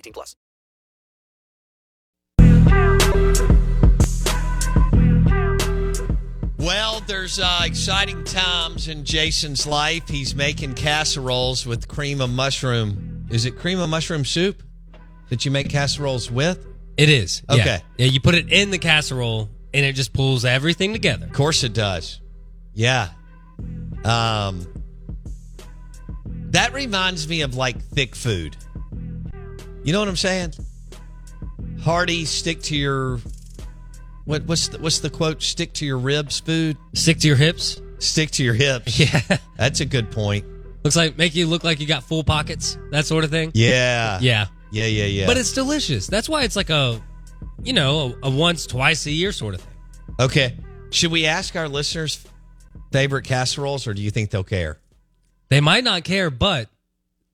18 plus. Well, there's uh, exciting times in Jason's life. He's making casseroles with cream of mushroom. Is it cream of mushroom soup that you make casseroles with? It is. yeah. Okay. Yeah, you put it in the casserole and it just pulls everything together. Of course it does. Yeah. Um That reminds me of like thick food. You know what I'm saying? Hardy, stick to your what what's the, what's the quote? Stick to your ribs food. Stick to your hips. Stick to your hips. Yeah. That's a good point. Looks like make you look like you got full pockets, that sort of thing. Yeah. Yeah. Yeah, yeah, yeah. But it's delicious. That's why it's like a, you know, a, a once, twice a year sort of thing. Okay. Should we ask our listeners favorite casseroles or do you think they'll care? They might not care, but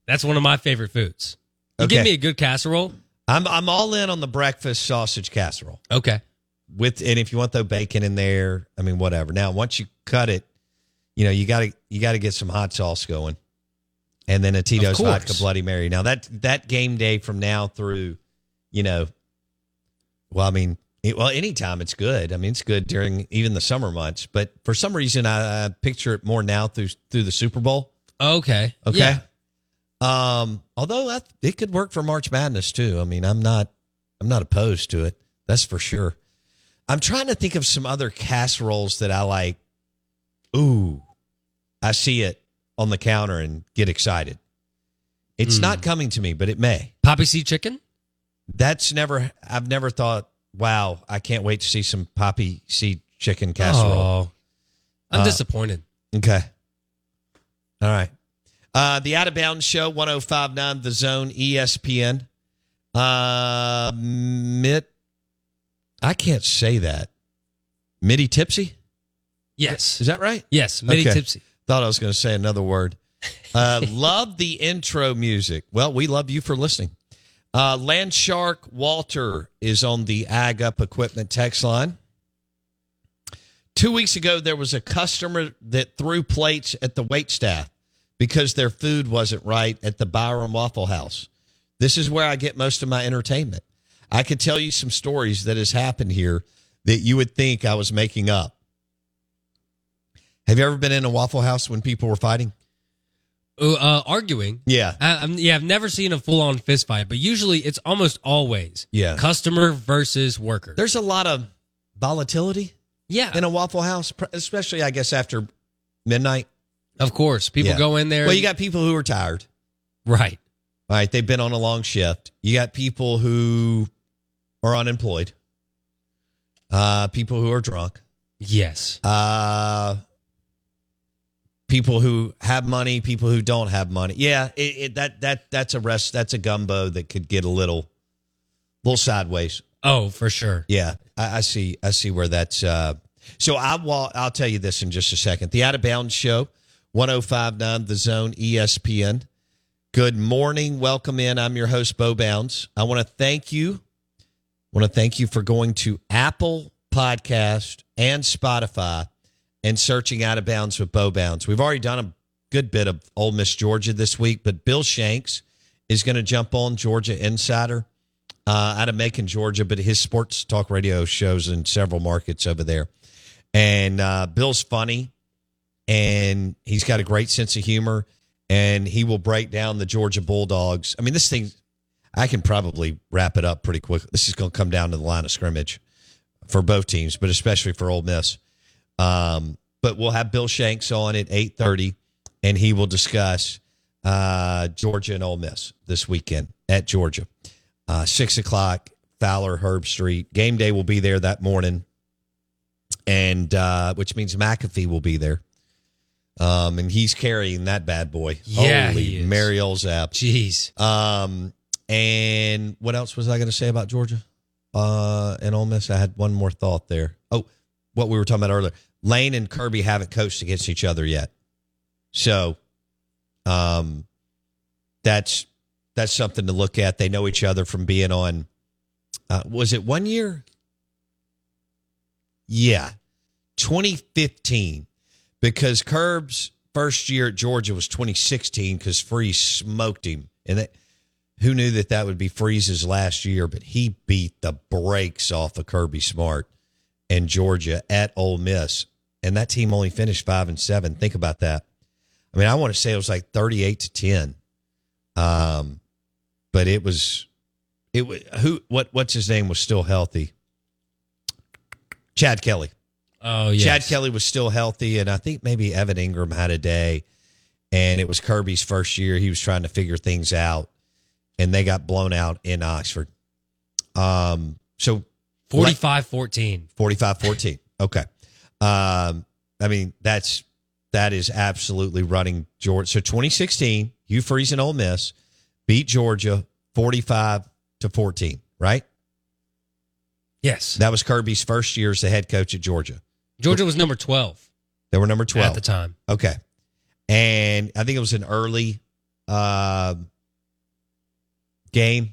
that's one of my favorite foods. You Okay. give me a good casserole. I'm I'm all in on the breakfast sausage casserole. Okay. With and if you want the bacon in there, I mean whatever. Now once you cut it, you know, you gotta you gotta get some hot sauce going. And then a Tito's vodka Bloody Mary. Now that that game day from now through, you know, well, I mean, it, well, anytime it's good. I mean, it's good during even the summer months. But for some reason, I, I picture it more now through through the Super Bowl. Okay. Okay. Yeah. Um, although that, it could work for March Madness too. I mean, I'm not, I'm not opposed to it. That's for sure. I'm trying to think of some other casseroles that I like. Ooh, I see it on the counter and get excited. It's Hmm. not coming to me, but it may. Poppy seed chicken? That's never. I've never thought. Wow, I can't wait to see some poppy seed chicken casserole. Oh, I'm Uh, disappointed. Okay. All right. Uh, the Out of Bounds Show, 1059 The Zone, ESPN. Uh, Mitt, I can't say that. Mitty Tipsy? Yes. Is that right? Yes. Mitty Okay. tipsy. Thought I was going to say another word. Uh, love the intro music. Well, we love you for listening. Uh, Land Shark Walter is on the Ag Up Equipment text line. Two weeks ago, there was a customer that threw plates at the wait staff because their food wasn't right at the Byram Waffle House. This is where I get most of my entertainment. I could tell you some stories that has happened here that you would think I was making up. Have you ever been in a Waffle House when people were fighting? Uh, arguing. Yeah. I, I'm, yeah, I've never seen a full on fist fight, but usually it's almost always Yeah. customer versus worker. There's a lot of volatility yeah, in a Waffle House, especially, I guess, after midnight. Of course. People Yeah. go in there. Well, you got people who are tired. right. Right, They've been on a long shift. You got people who are unemployed, uh, people who are drunk, Yes. uh, people who have money, people who don't have money. Yeah. It, it, that, that, that's a rest. That's a gumbo that could get a little, little sideways. Oh, for sure. Yeah, I, I see. I see where that's. Uh, so I will. I'll tell you this in just a second. The Out of Bounds Show, one zero five nine, The Zone, ESPN. Good morning. Welcome in. I'm your host, Bo Bounds. I want to thank you. I want to thank you for going to Apple Podcast and Spotify and searching out of bounds with Bo Bounds. We've already done a good bit of Ole Miss Georgia this week, but Bill Shanks is going to jump on Georgia Insider uh, out of Macon, Georgia, but his sports talk radio shows in several markets over there. And uh, Bill's funny and he's got a great sense of humor and he will break down the Georgia Bulldogs. I mean, this thing, I can probably wrap it up pretty quick. This is going to come down to the line of scrimmage for both teams, but especially for Ole Miss. Um, but we'll have Bill Shanks on at eight thirty, and he will discuss uh, Georgia and Ole Miss this weekend at Georgia. Uh, six o'clock, Fowler Herbstreit. Game day will be there that morning, and uh, which means McAfee will be there. Um, and he's carrying that bad boy. Yeah, Holy. Mary Olzap. Jeez. Um, and what else was I going to say about Georgia uh, and Ole Miss? I had one more thought there. Oh, what we were talking about earlier. Lane and Kirby haven't coached against each other yet, so um, that's that's something to look at. They know each other from being on. Uh, was it one year? Yeah, 2015, because Curb's first year at Georgia was 2016 because Freeze smoked him, and who knew that that would be Freeze's last year? But he beat the brakes off of Kirby Smart and Georgia at Ole Miss, and that team only finished five and seven. Think about that. I mean, I want to say it was like 38 to 10. Um, but it was it was who what what's his name was still healthy. Chad Kelly. Oh yeah. Chad Kelly was still healthy, and I think maybe Evan Engram had a day, and it was Kirby's first year. He was trying to figure things out, and they got blown out in Oxford. Um, so 45-14. 45 14. Okay. Um, I mean, that's that is absolutely running Georgia. So 2016, Hugh Freeze and Ole Miss beat Georgia 45 to 14, right? Yes. That was Kirby's first year as the head coach at Georgia. Georgia was number 12 They were number 12 at the time. Okay. And I think it was an early uh, game.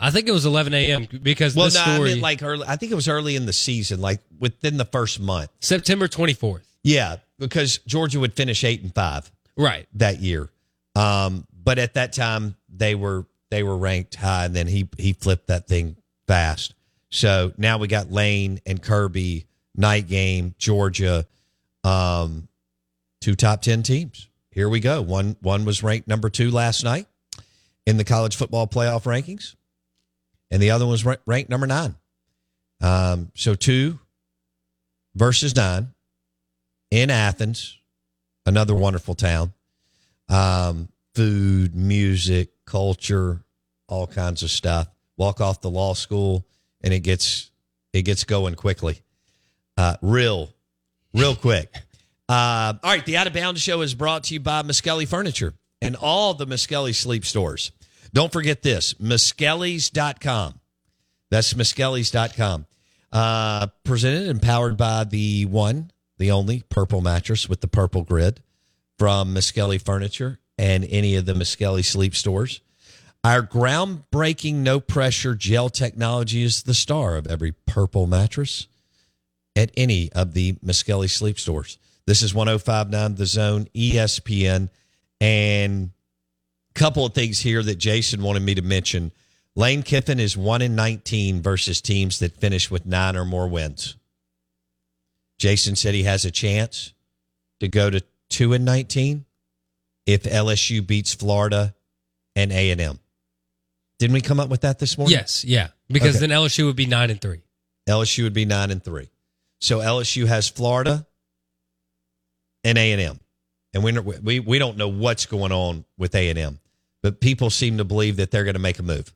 I think it was 11 a.m. because Well, this no, I story like early. I think it was early in the season, like within the first month. September 24th. Yeah, because Georgia would finish eight and five. Right. that year. Um, but at that time they were they were ranked high, and then he he flipped that thing fast. So now we got Lane and Kirby night game Georgia, um, two top ten teams. Here we go. One one was ranked number two last night in the college football playoff rankings, and the other one was ranked number nine. Um, so two versus nine in Athens, another wonderful town. Um, food, music, culture, all kinds of stuff. Walk off the law school, and it gets it gets going quickly, uh, real, real quick. Uh, all right, the Out of Bounds show is brought to you by Miskelly Furniture and all the Miskelly sleep stores. Don't forget this, Miskellys.com. That's Miskellys.com. Uh, presented and powered by the one, the only purple mattress with the purple grid from Miskelly Furniture and any of the Miskelly sleep stores. Our groundbreaking no pressure gel technology is the star of every purple mattress at any of the Miskelly sleep stores. This is 1059 The Zone, ESPN, and a couple of things here that Jason wanted me to mention. Lane Kiffin is 1 in 19 versus teams that finish with nine or more wins. Jason said he has a chance to go to 2 in 19 if LSU beats Florida and A&M. Didn't we come up with that this morning? Yes. Yeah. Because Okay. then LSU would be 9 and 3. LSU would be 9 and 3. So LSU has Florida and A&M. And we we we don't know what's going on with A&M, but people seem to believe that they're going to make a move.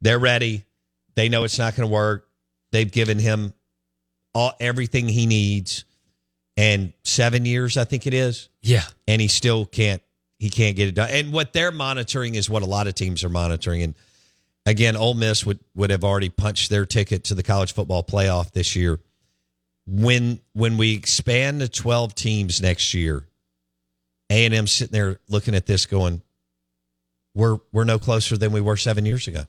They're ready. They know it's not going to work. They've given him all everything he needs and 7 years I think it is Yeah. and he still can't he can't get it done. And what they're monitoring is what a lot of teams are monitoring. And again, Ole Miss would would have already punched their ticket to the college football playoff this year. When when we expand to twelve teams next year, A and M sitting there looking at this, going, we're we're no closer than we were seven years ago.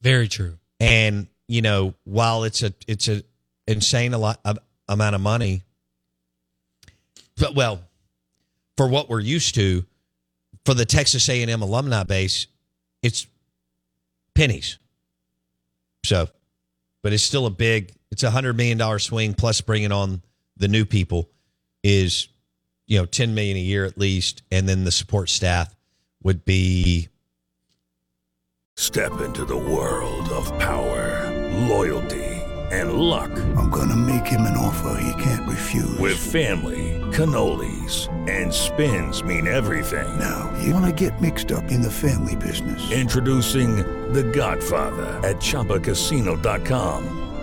Very true. And you know, while it's a it's a insane a lot of, amount of money, but well, for what we're used to, for the Texas A and M alumni base, it's pennies. So, but it's still a big. It's a hundred million dollar swing plus bringing on the new people is, you know, ten million a year at least, and then the support staff would be Step into the world of power, loyalty, and luck. I'm gonna make him an offer he can't refuse. With family, cannolis, and spins mean everything. Now, you wanna get mixed up in the family business. Introducing The Godfather at ChumbaCasino.com.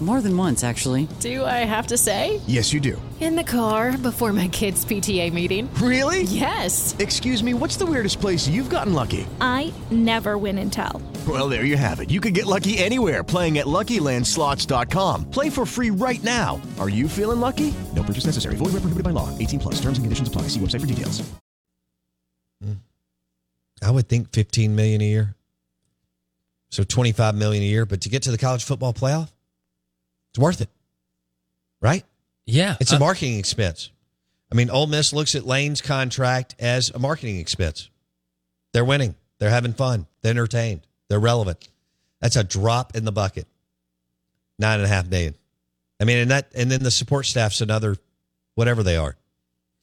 More than once, actually. Do I have to say? Yes, you do. In the car before my kids' PTA meeting. Really? Yes. Excuse me, what's the weirdest place you've gotten lucky? I never win and tell. Well, there you have it. You can get lucky anywhere playing at LuckyLandSlots.com. Play for free right now. Are you feeling lucky? No purchase necessary. Void where prohibited by law. 18 plus. Terms and conditions apply. See website for details. Hmm. I would think 15 million a year. So 25 million a year, but to get to the college football playoff, it's worth it. Right? Yeah. It's a marketing expense. I mean, Ole Miss looks at Lane's contract as a marketing expense. They're winning. They're having fun. They're entertained. They're relevant. That's a drop in the bucket. Nine and a half million. I mean, and that and then the support staff's another whatever they are.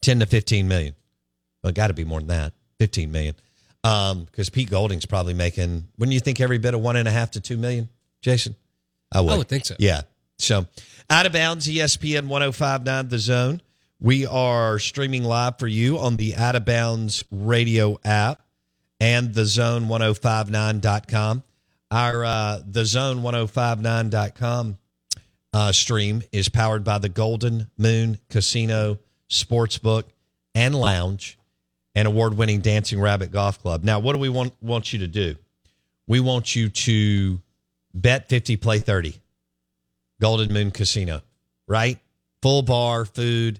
Ten to fifteen million. Well, it got to be more than that. Fifteen million. Um, because Pete Golding's probably making wouldn't you think every bit of one and a half to two million, Jason? I would. I would think so. Yeah. So out of bounds, ESPN 1059 The Zone. We are streaming live for you on the Out of Bounds radio app and the zone 1059.com. Our uh, the zone 1059.com uh, stream is powered by the Golden Moon Casino Sportsbook and Lounge and award winning Dancing Rabbit Golf Club. Now, what do we want, want you to do? We want you to bet 50, play 30. Golden Moon Casino, right? Full bar, food,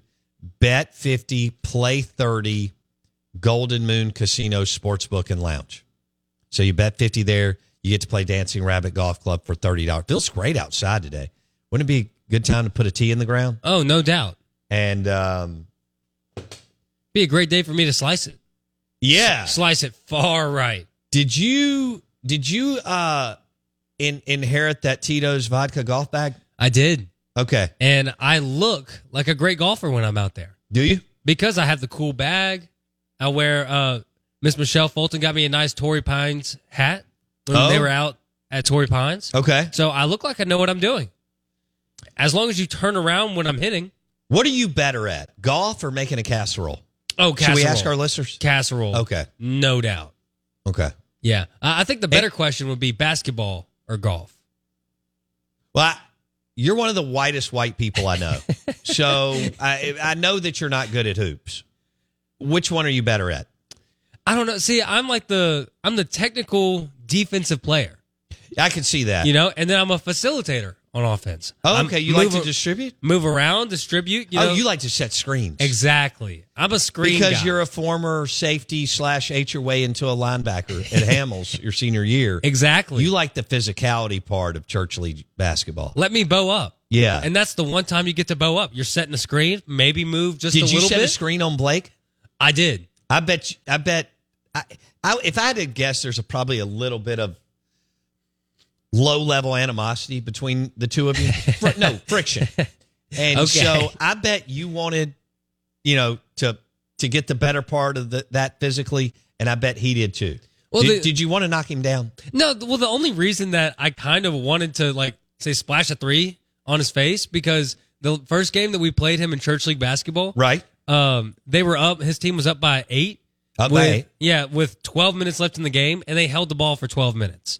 bet 50, play 30, Golden Moon Casino Sportsbook and Lounge. So you bet 50 there, you get to play Dancing Rabbit Golf Club for $30. Feels great outside today. Wouldn't it be a good time to put a tee in the ground? Oh, no doubt. And um, Be a great day for me to slice it. yeah. Slice it far right. Did you did you uh in, inherit that Tito's vodka golf bag? I did. Okay. And I look like a great golfer when I'm out there. Do you? Because I have the cool bag. I wear uh Miss Michelle Fulton got me a nice Torrey Pines hat when Oh. they were out at Torrey Pines. Okay. So I look like I know what I'm doing. As long as you turn around when I'm hitting. What are you better at? Golf or making a casserole? Oh, Should we ask our listeners? Casserole. Okay. No doubt. Okay. Yeah. I I think the better question would be basketball or golf. Well, I, you're one of the whitest white people I know. so I, I know that you're not good at hoops. Which one are you better at? I don't know. See, I'm like the I'm the technical defensive player. I can see that. You know, and then I'm a facilitator on offense. Oh, I'm- okay. You like move- to distribute? move around, distribute. You oh, know? oh, you like to set screens. exactly. I'm a screen because guy. you're a former safety slash ate your way into a linebacker at Hamels your senior year. exactly. You like the physicality part of church league basketball. Let me bow up. Yeah. and that's the one time you get to bow up. You're setting a screen, maybe move just Did a little bit. you set bit. a screen on Blake? I did. I bet. you- I bet. I, I, if I had to guess, there's a, probably a little bit of low level animosity between the two of you. Fr- no friction. And Okay. so I bet you wanted, you know, to to get the better part of the, that physically, and I bet he did too. Well, did, the- did you want to knock him down? No, well, the only reason that I kind of wanted to like say splash a three on his face because the first game that we played him in church league basketball, Right. um, they were up. His team was up by eight. Up by eight. Yeah, with 12 minutes left in the game, and they held the ball for 12 minutes.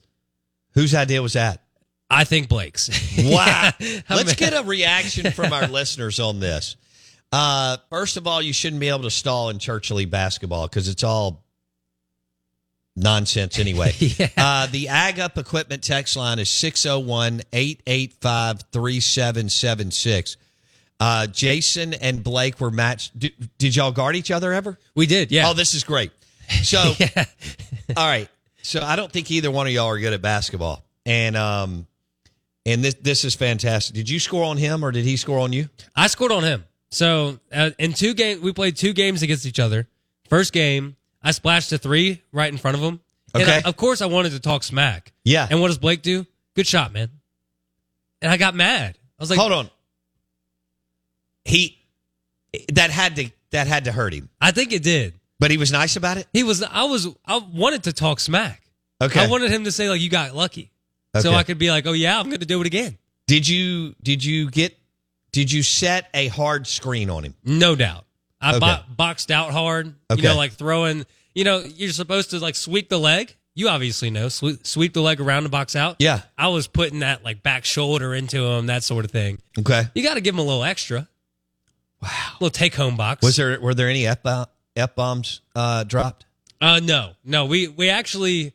Whose idea was that? I think Blake's. Wow. Yeah. Let's get a reaction from our listeners on this. Uh, first of all, you shouldn't be able to stall in church league basketball because it's all nonsense anyway. uh, the Ag Up Equipment text line is 601 885 3776. Uh, Jason and Blake were matched. Did, did y'all guard each other ever? We did, yeah. Oh, this is great. So, all right. So I don't think either one of y'all are good at basketball, and um, and this this is fantastic. Did you score on him or did he score on you? I scored on him. So uh, in two games, we played two games against each other. First game, I splashed a three right in front of him. And Okay. I- of course, I wanted to talk smack. Yeah. And what does Blake do? Good shot, man. And I got mad. I was like, Hold on. He that had to that had to hurt him, I think it did. But he was nice about it. He was. I was. I wanted to talk smack. Okay. I wanted him to say like, "You got lucky," so I could be like, "Oh yeah, I'm going to do it again." Did you did you get did you set a hard screen on him? No doubt. I Okay. bo- boxed out hard. Okay. You know, like throwing. You know, you're supposed to like sweep the leg. You obviously know sweep, sweep the leg around the box out. Yeah. I was putting that like back shoulder into him, that sort of thing. Okay. You got to give him a little extra. Wow. little take home box. Was there were there any f f bombs uh, dropped? Uh, no, no. We we actually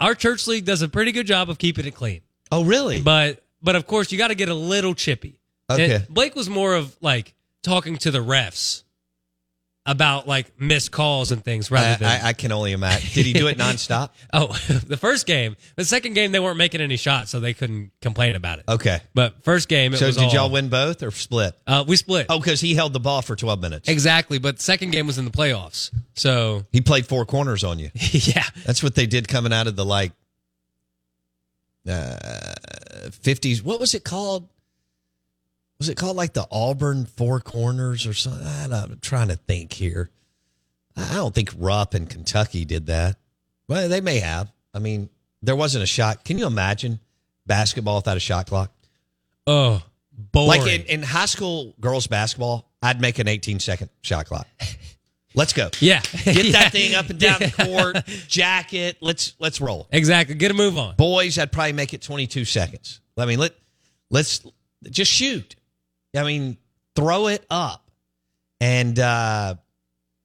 our church league does a pretty good job of keeping it clean. Oh, really? But but of course you got to get a little chippy. Okay. And Blake was more of like talking to the refs about like missed calls and things rather I, than. I, I can only imagine. Did he do it nonstop? oh, the first game, the second game they weren't making any shots, so they couldn't complain about it. Okay. But first game, it So was did all- y'all win both or split? Uh, we split. Oh, because he held the ball for twelve minutes. Exactly, but second game was in the playoffs, so He played four corners on you. yeah, That's what they did coming out of the like fifties. what was it called? Was it called like the Auburn Four Corners or something? I'm trying to think here. I don't think Rupp in Kentucky did that. Well, they may have. I mean, there wasn't a shot. Can you imagine basketball without a shot clock? oh, boring. Like in, in high school girls basketball, I'd make an 18 second shot clock. Let's go. yeah, Get Yeah. that thing up and down the court, jacket. Let's let's roll. exactly. Get a move on. Boys, I'd probably make it 22 seconds. I mean, let let's just shoot. I mean, throw it up, and uh,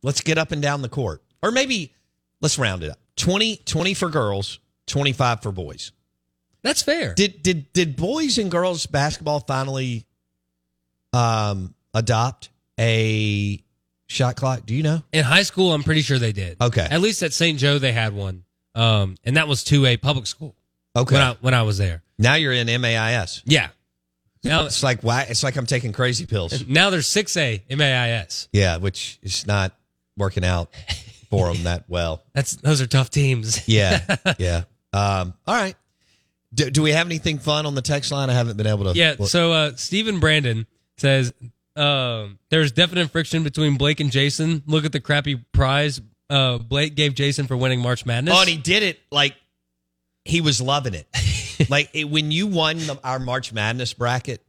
let's get up and down the court, or maybe let's round it up 20, 20 for girls, 25 for boys. That's fair. Did did did boys and girls basketball finally um, adopt a shot clock? Do you know? In high school, I'm pretty sure they did. Okay. At least at St. Joe, they had one, um, and that was to a public school. Okay. When I when I was there. Now you're in MAIS. Yeah. Now, It's like why? It's like I'm taking crazy pills. now there's six A MAIS. Yeah, which is not working out for them that well. That's those are tough teams. Yeah, yeah. Um, all right. Do, do we have anything fun on the text line? I haven't been able to. Yeah. look. So uh, Stephen Brandon says um, there's definite friction between Blake and Jason. Look at the crappy prize uh, Blake gave Jason for winning March Madness. Oh, and he did it like he was loving it. Like it, when you won the, our March Madness bracket,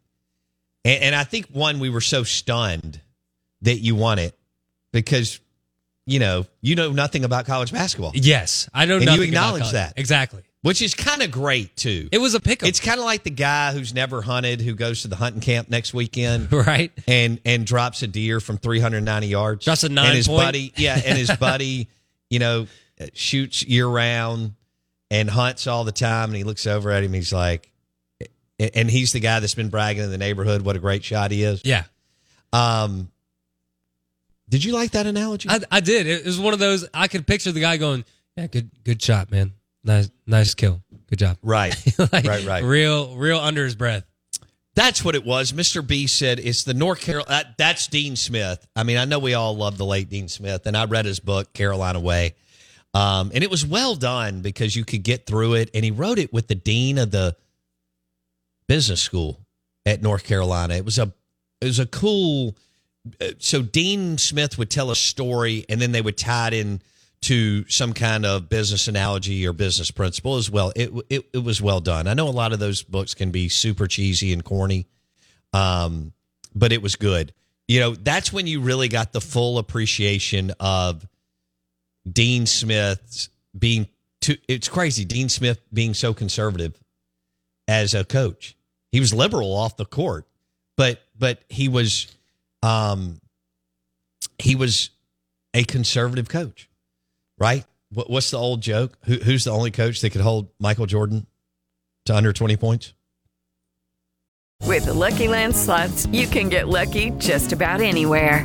and, and I think one we were so stunned that you won it because you know you know nothing about college basketball, yes, I know. and you acknowledge that exactly. which is kind of great too. It was a pickup, It's kind of like the guy who's never hunted who goes to the hunting camp next weekend right? and and drops a deer from 390 yards. Drops a nine and his point. buddy, yeah, and his buddy, you know, shoots year round and hunts all the time. And he looks over at him. He's like, and he's the guy that's been bragging in the neighborhood what a great shot he is. Yeah, Um, did you like that analogy? I, I did. It was one of those. I could picture the guy going, "Yeah, good, good shot, man. Nice, nice kill. Good job." right, Like, right, right. Real, real under his breath. That's what it was. Mr. B said it's the North Carolina. That, that's Dean Smith. I mean, I know we all love the late Dean Smith, and I read his book Carolina Way, um, and it was well done because you could get through it. And he wrote it with the dean of the business school at North Carolina. It was a it was a cool. uh, So Dean Smith would tell a story, and then they would tie it in to some kind of business analogy or business principle as well. It, it it was well done. I know a lot of those books can be super cheesy and corny, um, but it was good. You know, that's when you really got the full appreciation of Dean Smith's being too. It's crazy, Dean Smith being so conservative as a coach. He was liberal off the court, but but he was um he was a conservative coach, right? What, what's the old joke? Who, who's the only coach that could hold Michael Jordan to under twenty points? With the Lucky Land slots, you can get lucky just about anywhere.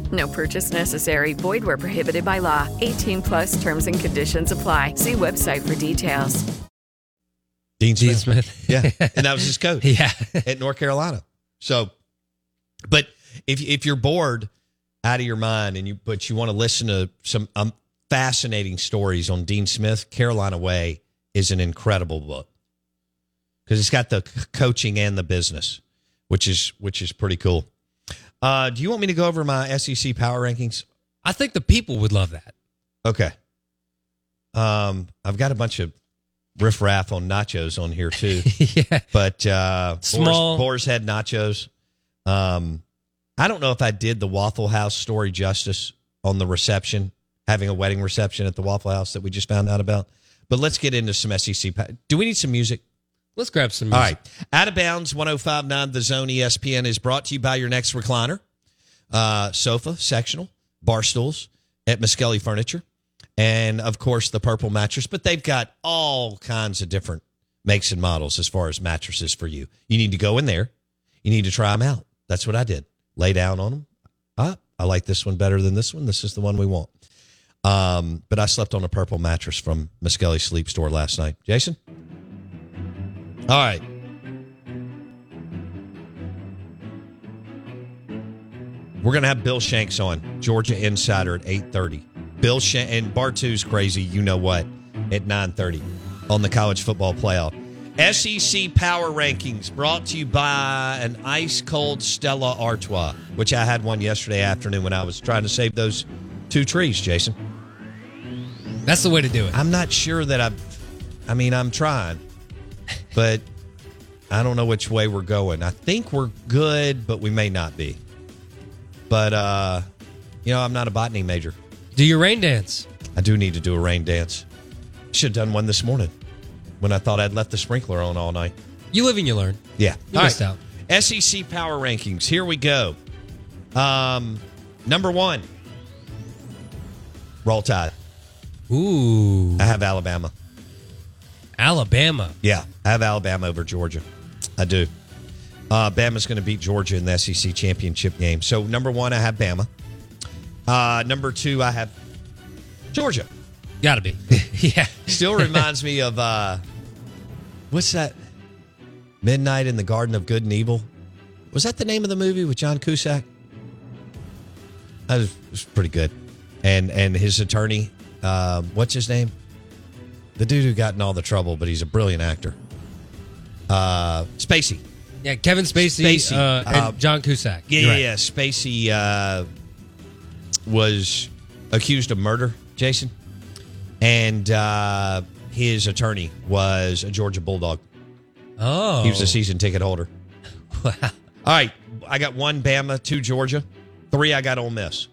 No purchase necessary. Void where prohibited by law. 18 plus terms and conditions apply. See website for details. Dean Smith. Smith. yeah, and that was his coach. Yeah. at North Carolina. So, but if if you're bored out of your mind and you but you want to listen to some um, fascinating stories on Dean Smith, Carolina Way is an incredible book because it's got the coaching and the business, which is which is pretty cool. Uh, do you want me to go over my SEC power rankings? I think the people would love that. Okay. Um, I've got a bunch of riffraff on nachos on here too. yeah. But uh Small. Boar's, Boar's Head nachos. Um I don't know if I did the Waffle House story justice on the reception, having a wedding reception at the Waffle House that we just found out about. But let's get into some SEC. Do we need some music? Let's grab some All music. right. Out of bounds 1059 The Zone ESPN is brought to you by your next recliner, uh, sofa, sectional, bar stools at Miskelly Furniture, and of course the purple mattress. But they've got all kinds of different makes and models as far as mattresses for you. You need to go in there, you need to try them out. That's what I did. Lay down on them. Ah, I like this one better than this one. This is the one we want. Um, but I slept on a purple mattress from Miskelly Sleep Store last night. Jason? All right. We're gonna have Bill Shanks on Georgia Insider at eight thirty. Bill Shanks and Bartu's crazy. You know what? At nine thirty on the college football playoff. SEC Power Rankings brought to you by an ice cold Stella Artois, which I had one yesterday afternoon when I was trying to save those two trees. Jason, That's the way to do it. I'm not sure that I've. I mean, I'm trying, but I don't know which way we're going. I think we're good, but we may not be. But uh, you know, I'm not a botany major. Do your rain dance. I do need to do a rain dance. Should have done one this morning when I thought I'd left the sprinkler on all night. You live and you learn. Yeah. You All missed right. SEC power rankings. Here we go. Um, number one, roll tide. Ooh. I have Alabama. Alabama. Yeah, I have Alabama over Georgia. I do. Uh, Bama's going to beat Georgia in the SEC championship game. So number one, I have Bama. Uh, number two, I have Georgia. Gotta be. yeah. Still reminds me of uh, what's that? Midnight in the Garden of Good and Evil. Was that the name of the movie with John Cusack? That was, was pretty good. And and his attorney, uh, what's his name? The dude who got in all the trouble, but he's a brilliant actor. Uh, Spacey. Yeah, Kevin Spacey, Spacey. uh, and Uh, John Cusack. Yeah, yeah, right. yeah. Spacey uh, was accused of murder, Jason, and uh, his attorney was a Georgia Bulldog. Oh, He was a season ticket holder. Wow. All right, I got one Bama, two Georgia, three I got Ole Miss.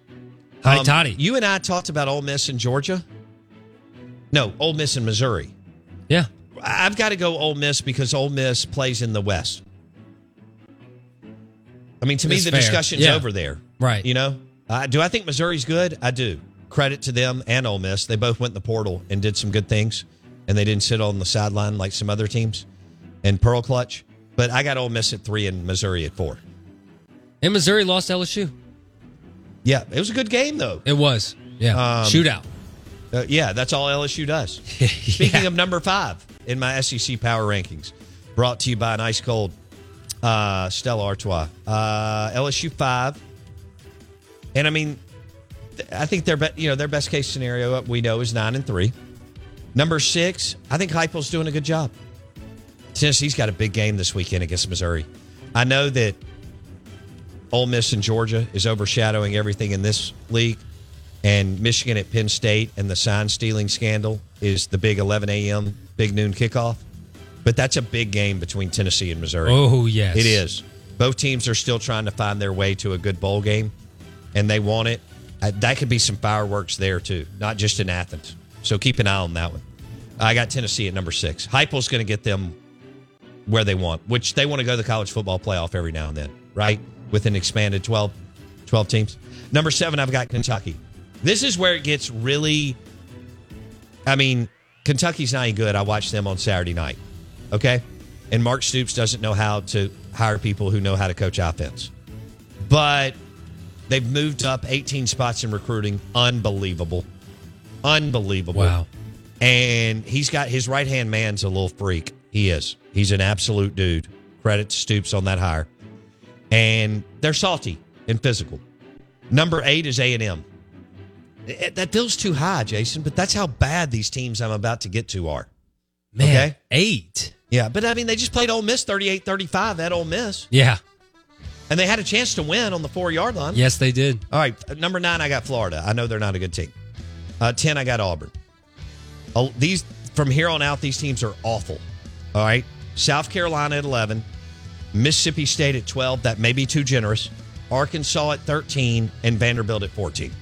Hi, Toddy. You and I talked about Ole Miss and Georgia. No, Ole Miss and Missouri. Yeah. I've got to go Ole Miss because Ole Miss plays in the West. I mean, to me, the fair. discussion's Yeah. over there. Right. You know, uh, do I think Missouri's good? I do. Credit to them and Ole Miss. They both went in the portal and did some good things, and they didn't sit on the sideline like some other teams and pearl clutch. But I got Ole Miss at three and Missouri at four. And Missouri lost LSU. Yeah, it was a good game though. It was. Yeah. Um, Shootout. Uh, yeah, that's all LSU does. Speaking of number five in my SEC power rankings, brought to you by an ice cold uh, Stella Artois. Uh, LSU five, and I mean, th- I think their be- you know their best case scenario we know is nine and three. Number six, I think Heupel's doing a good job. Tennessee's got a big game this weekend against Missouri. I know that Ole Miss and Georgia is overshadowing everything in this league, and Michigan at Penn State and the sign stealing scandal is the big 11 a.m. big noon kickoff. But that's a big game between Tennessee and Missouri. Oh, yes. It is. Both teams are still trying to find their way to a good bowl game, and they want it. Uh, That could be some fireworks there, too, not just in Athens. So keep an eye on that one. I got Tennessee at number six. Heupel's going to get them where they want, which they want to go to the college football playoff every now and then, right? With an expanded 12, 12 teams. Number seven, I've got Kentucky. This is where it gets really. I mean, Kentucky's not any good. I watched them on Saturday night. Okay. And Mark Stoops doesn't know how to hire people who know how to coach offense. But they've moved up 18 spots in recruiting. Unbelievable. Unbelievable. Wow. And he's got his right hand man's a little freak. He is. He's an absolute dude. Credit to Stoops on that hire. And they're salty and physical. Number eight is A and M. That feels too high, Jason, but that's how bad these teams I'm about to get to are. Man, Okay. eight. Yeah, but I mean, they just played Ole Miss 38 35 at Ole Miss. Yeah. And they had a chance to win on the four yard line. Yes, they did. All right. Number nine, I got Florida. I know they're not a good team. Uh, 10, I got Auburn. Oh, these From here on out, these teams are awful. All right. South Carolina at 11, Mississippi State at 12. That may be too generous. Arkansas at 13, and Vanderbilt at 14.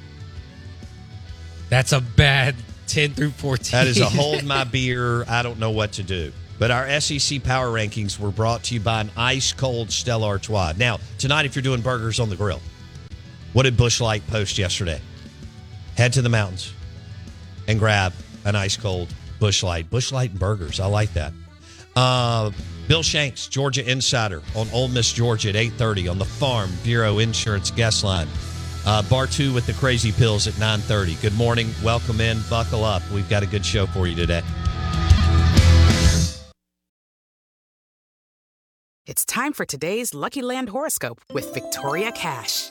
That's a bad 10 through 14. That is a hold my beer. I don't know what to do. But our SEC power rankings were brought to you by an ice cold Stella Artois. Now, tonight, if you're doing burgers on the grill, what did Busch Light post yesterday? Head to the mountains and grab an ice cold Busch Light. Busch Light and burgers. I like that. Uh, Bill Shanks, Georgia Insider on Ole Miss Georgia at 8:30 on the Farm Bureau Insurance guest line. Uh, bar two with the crazy pills at 9:30. Good morning. Welcome in. Buckle up. We've got a good show for you today. It's time for today's Lucky Land horoscope with Victoria Cash.